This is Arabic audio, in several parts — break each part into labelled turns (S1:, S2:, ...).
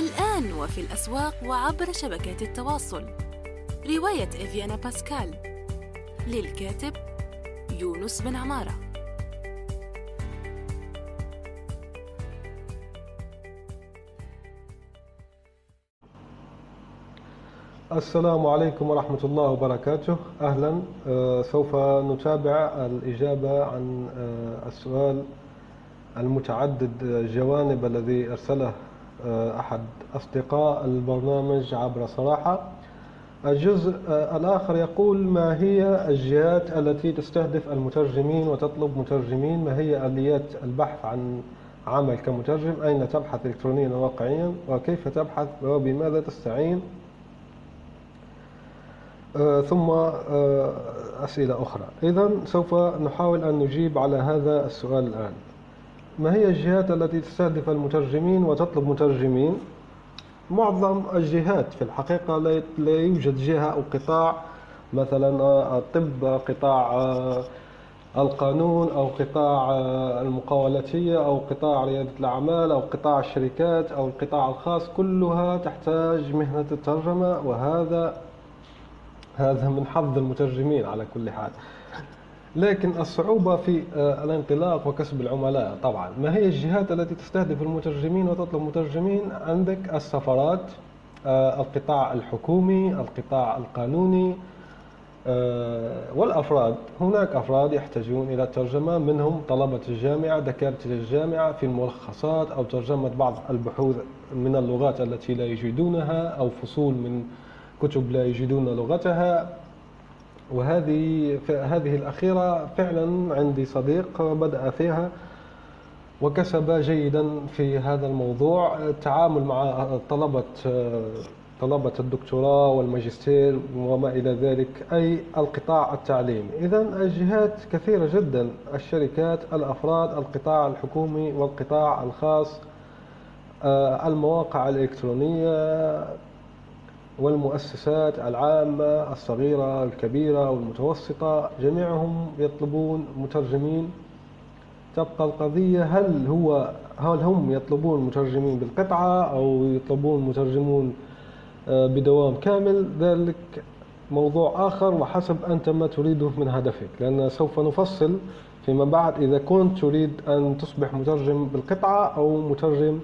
S1: الآن وفي الأسواق وعبر شبكات التواصل. رواية إفيانا باسكال. للكاتب يونس بن عمارة.
S2: السلام عليكم ورحمة الله وبركاته. أهلا. آه، سوف نتابع الإجابة عن آه، السؤال المتعدد الجوانب الذي أرسله آه، أحد أصدقاء البرنامج عبر صراحة. الجزء الآخر يقول ما هي الجهات التي تستهدف المترجمين وتطلب مترجمين؟ ما هي آليات البحث عن عمل كمترجم؟ أين تبحث إلكترونيا وواقعيا وكيف تبحث؟ وبماذا تستعين؟ آه، ثم آه، أسئلة أخرى. إذا سوف نحاول أن نجيب على هذا السؤال الآن. ما هي الجهات التي تستهدف المترجمين وتطلب مترجمين؟ معظم الجهات في الحقيقة لا يوجد جهة أو قطاع مثلا آه، الطب قطاع القانون أو قطاع المقاولاتية أو قطاع ريادة الأعمال أو قطاع الشركات أو القطاع الخاص. كلها تحتاج مهنة الترجمة وهذا هذا من حظ المترجمين على كل حال. لكن الصعوبة في آه، الانطلاق وكسب العملاء طبعا. ما هي الجهات التي تستهدف المترجمين وتطلب مترجمين؟ عندك السفارات آه، القطاع الحكومي القطاع القانوني آه، والأفراد. هناك أفراد يحتاجون إلى الترجمة منهم طلبة الجامعة دكاترة الجامعة في الملخصات أو ترجمة بعض البحوث من اللغات التي لا يجدونها أو فصول من كتب لا يجدون لغتها. وهذه هذه الأخيرة فعلا عندي صديق بدأ فيها وكسب جيدا في هذا الموضوع. التعامل مع طلبة طلبة الدكتوراه والماجستير وما إلى ذلك أي القطاع التعليمي. إذا الجهات كثيرة جدا الشركات الأفراد القطاع الحكومي والقطاع الخاص آه، المواقع الإلكترونية والمؤسسات العامة الصغيرة الكبيرة والمتوسطة جميعهم يطلبون مترجمين. تبقى القضية هل هو هل هم يطلبون مترجمين بالقطعة أو يطلبون مترجمون آه، بدوام كامل؟ ذلك موضوع آخر وحسب أنت ما تريده من هدفك لأن سوف نفصل فيما بعد إذا كنت تريد أن تصبح مترجم بالقطعة أو مترجم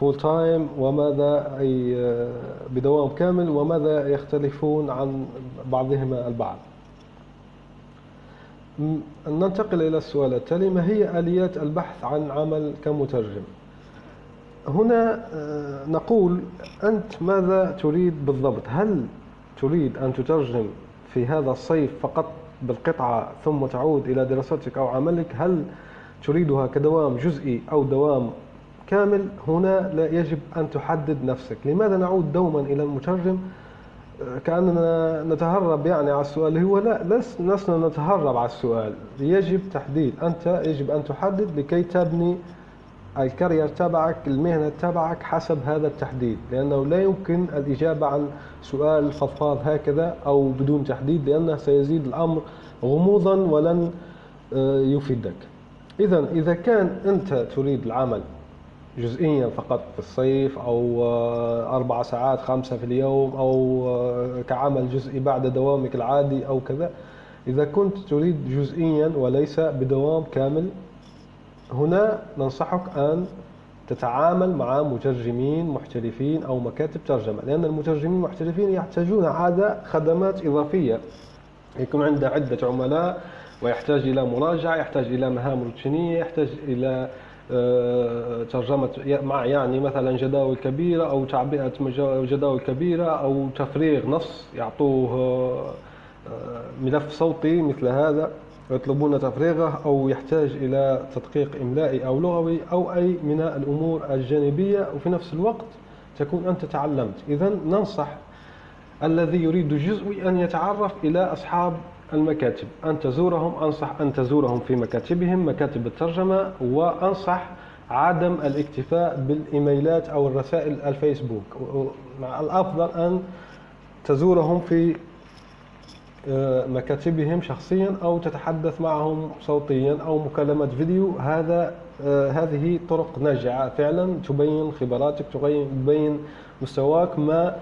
S2: full time وماذا أي آه، بدوام كامل وماذا يختلفون عن بعضهما البعض. ننتقل إلى السؤال التالي ما هي آليات البحث عن عمل كمترجم؟ هنا آه، نقول أنت ماذا تريد بالضبط؟ هل تريد أن تترجم في هذا الصيف فقط بالقطعة ثم تعود إلى دراستك أو عملك؟ هل تريدها كدوام جزئي أو دوام كامل هنا لا يجب أن تحدد نفسك. لماذا نعود دوما إلى المترجم؟ كأننا نتهرب يعني على السؤال. هو لا لسنا نتهرب على السؤال. يجب تحديد. أنت يجب أن تحدد لكي تبني الكارير تبعك المهنة تبعك حسب هذا التحديد. لأنه لا يمكن الإجابة عن سؤال فضفاض هكذا أو بدون تحديد لأنه سيزيد الأمر غموضا ولن آه، يفيدك. إذا إذا كان أنت تريد العمل جزئيا فقط في الصيف أو آه، أربع ساعات خمسة في اليوم أو آه، كعمل جزئي بعد دوامك العادي أو كذا. إذا كنت تريد جزئيا وليس بدوام كامل هنا ننصحك أن تتعامل مع مترجمين محترفين أو مكاتب ترجمة لأن المترجمين المحترفين يحتاجون عادة خدمات إضافية. يكون عنده عدة عملاء ويحتاج إلى مراجعة يحتاج إلى مهام روتينية يحتاج آه، ترجمة مع يعني مثلا جداول كبيرة أو تعبئة جداول كبيرة أو تفريغ نص يعطوه آه، ملف صوتي مثل هذا يطلبون تفريغه أو يحتاج إلى تدقيق إملائي أو لغوي أو أي من الأمور الجانبية وفي نفس الوقت تكون أنت تعلمت. إذا ننصح الذي يريد جزء أن يتعرف إلى أصحاب المكاتب. أن تزورهم أنصح أن تزورهم في مكاتبهم مكاتب الترجمة وأنصح عدم الاكتفاء بالإيميلات أو الرسائل الفيسبوك. مع الأفضل أن تزورهم في آه، مكاتبهم شخصيا أو تتحدث معهم صوتيا أو مكالمات فيديو. هذا آه، هذه طرق ناجعة فعلا تبين خبراتك تبين مستواك ما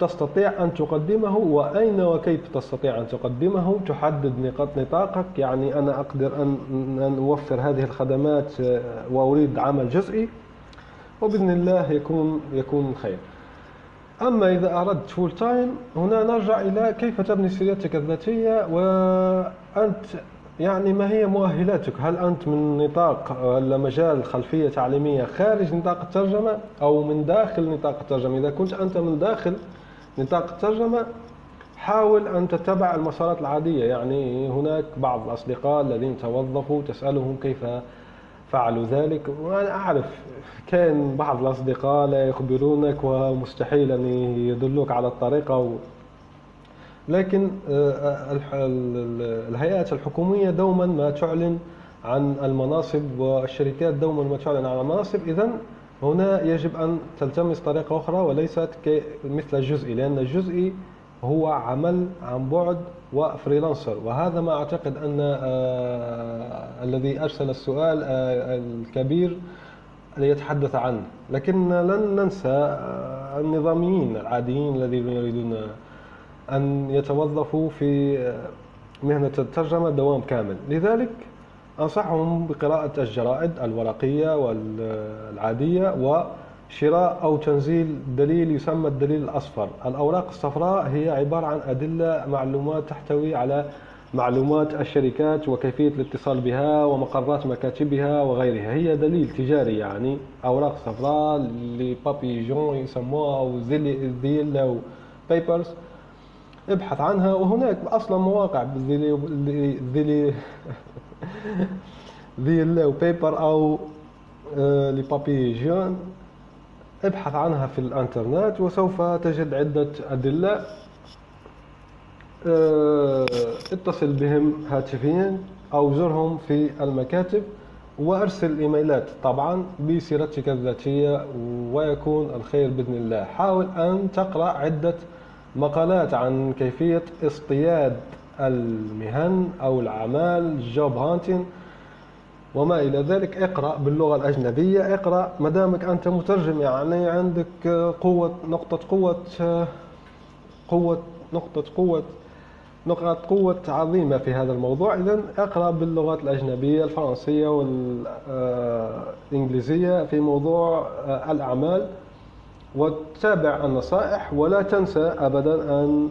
S2: تستطيع أن تقدمه وأين وكيف تستطيع أن تقدمه؟ تحدد نقاط نطاقك. يعني أنا أقدر أن أوفر هذه الخدمات آه، وأريد عمل جزئي وبإذن الله يكون يكون خير. أما إذا أردت full time هنا نرجع إلى كيف تبني سيرتك الذاتية وأنت يعني ما هي مؤهلاتك؟ هل أنت من نطاق ولا مجال خلفية تعليمية خارج نطاق الترجمة أو من داخل نطاق الترجمة؟ إذا كنت أنت من داخل نطاق الترجمة حاول أن تتبع المسارات العادية. يعني هناك بعض الأصدقاء الذين توظفوا تسألهم كيف فعلوا ذلك. وأنا أعرف كان بعض الأصدقاء لا يخبرونك ومستحيل أن يدلوك على الطريقة لكن آه، الهيئات الحكومية دوما ما تعلن عن المناصب والشركات دوما ما تعلن عن المناصب. إذا هنا يجب أن تلتمس طريقة أخرى وليست مثل الجزئي لأن الجزئي هو عمل عن بعد وفريلانسر. وهذا ما أعتقد أن آه الذي أرسل السؤال آه الكبير ليتحدث عنه. لكن لن ننسى آه النظاميين العاديين الذين يريدون أن يتوظفوا في مهنة الترجمة دوام كامل. لذلك أنصحهم بقراءة الجرائد الورقية والعادية وشراء أو تنزيل دليل يسمى الدليل الأصفر. الأوراق الصفراء هي عبارة عن أدلة معلومات تحتوي على معلومات الشركات وكيفية الاتصال بها ومقرات مكاتبها وغيرها. هي دليل تجاري يعني أوراق صفراء les pages jaunes يسموها أو the yellow papers ابحث عنها وهناك أصلا مواقع the yellow paper أو آه، les pages jaunes ابحث عنها في الإنترنت وسوف تجد عدة أدلة آه، اتصل بهم هاتفيا أو زرهم في المكاتب وأرسل إيميلات. طبعا بسيرتك الذاتية ويكون الخير بإذن الله. حاول أن تقرأ عدة مقالات عن كيفية اصطياد المهن أو الأعمال جوب هانتين وما إلى ذلك. اقرأ باللغة الأجنبية اقرأ مدامك أنت مترجم يعني عندك قوة نقطة قوة قوة نقطة قوة نقاط قوة عظيمة في هذا الموضوع. إذا اقرأ باللغات الأجنبية الفرنسية والإنجليزية في موضوع الأعمال. وتتابع النصائح ولا تنسى أبدا أن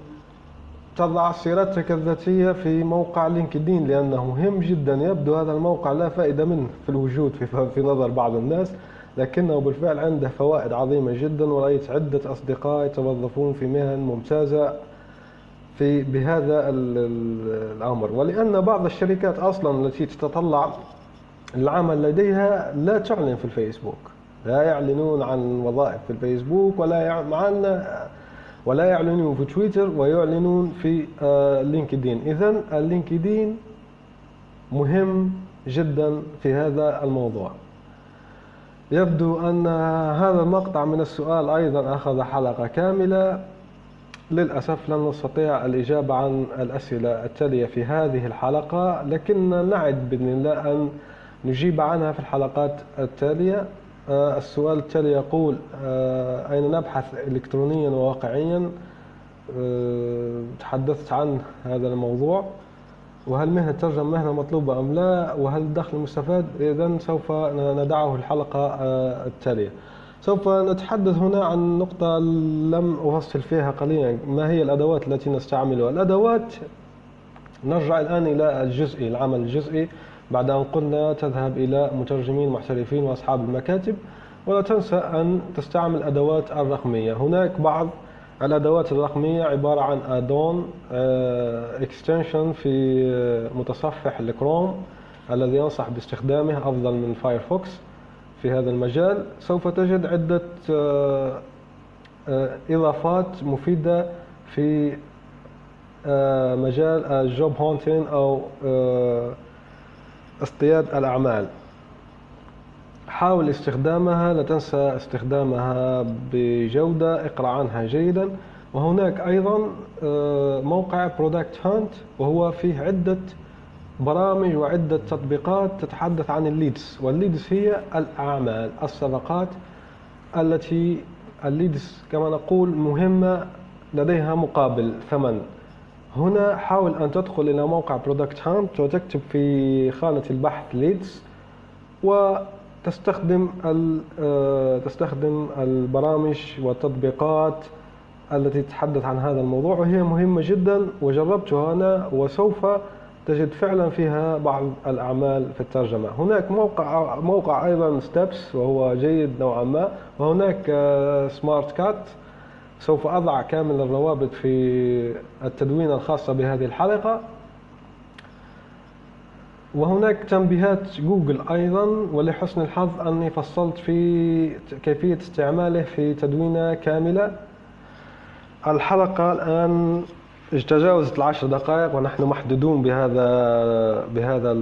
S2: تضع سيرتك الذاتية في موقع لينكدين لأنه مهم جدا. يبدو هذا الموقع لا فائدة منه في الوجود في, في نظر بعض الناس لكنه بالفعل عنده فوائد عظيمة جدا ورأيت عدة أصدقاء يتوظفون في مهن ممتازة في بهذا الأمر. ولأن بعض الشركات أصلا التي تتطلع العمل لديها لا تعلن في الفيسبوك. لا يعلنون عن وظائف في الفيسبوك ولا معنا ولا يعلنون في تويتر ويعلنون في آه، LinkedIn. إذا ال LinkedIn مهم جدا في هذا الموضوع. يبدو أن هذا المقطع من السؤال أيضا أخذ حلقة كاملة. للأسف لن نستطيع الإجابة عن الأسئلة التالية في هذه الحلقة لكن نعد بإذن الله أن نجيب عنها في الحلقات التالية. السؤال التالي يقول آه، أين نبحث إلكترونيا وواقعيا؟ آه، تحدثت عن هذا الموضوع. وهل مهنة ترجمة مهنة مطلوبة أم لا؟ وهل الدخل مستفاد؟ إذا سوف ندعه الحلقة التالية. سوف نتحدث هنا عن نقطة لم أفصل فيها قليلا. ما هي الأدوات التي نستعملها؟ الأدوات نرجع الآن إلى الجزئي العمل الجزئي. بعد أن قلنا تذهب إلى مترجمين محترفين وأصحاب المكاتب ولا تنسى أن تستعمل الأدوات الرقمية. هناك بعض الأدوات الرقمية عبارة عن add-on extension في آه، متصفح الكروم الذي أنصح باستخدامه أفضل من Firefox في هذا المجال. سوف تجد عدة آه، آه، إضافات مفيدة في مجال ال job hunting أو اصطياد الأعمال. حاول استخدامها لا تنسى استخدامها بجودة اقرأ عنها جيدا. وهناك أيضا آه، موقع Product Hunt وهو فيه عدة برامج وعدة تطبيقات تتحدث عن ال leads. وال leads هي الأعمال الصفقات التي ال leads كما نقول مهمة لديها مقابل ثمن. هنا حاول أن تدخل إلى موقع Product Hunt وتكتب في خانة البحث leads وتستخدم آه، تستخدم البرامج والتطبيقات التي تتحدث عن هذا الموضوع وهي مهمة جدا وجربتها أنا وسوف تجد فعلا فيها بعض الأعمال في الترجمة. هناك موقع موقع أيضا Stepes وهو جيد نوعا ما وهناك سمارت آه، كات سوف أضع كامل الروابط في التدوين الخاصة بهذه الحلقة. وهناك تنبيهات جوجل أيضا ولحسن الحظ أني فصلت في كيفية استعماله في تدوينة كاملة. الحلقة الآن تجاوزت العشر دقائق ونحن محدودون بهذا بهذا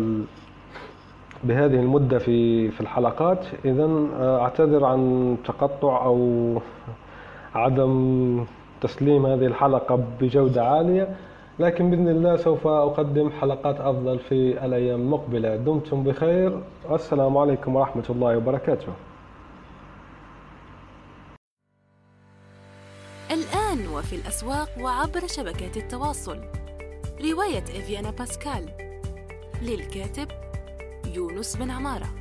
S2: بهذه المدة في في الحلقات. إذا أعتذر عن تقطع أو عدم تسليم هذه الحلقة بجودة عالية لكن بإذن الله سوف أقدم حلقات أفضل في الأيام المقبلة. دمتم بخير. والسلام عليكم ورحمة الله وبركاته.
S1: الآن وفي الأسواق وعبر شبكات التواصل. رواية إفيانا باسكال. للكاتب يونس بن عمارة.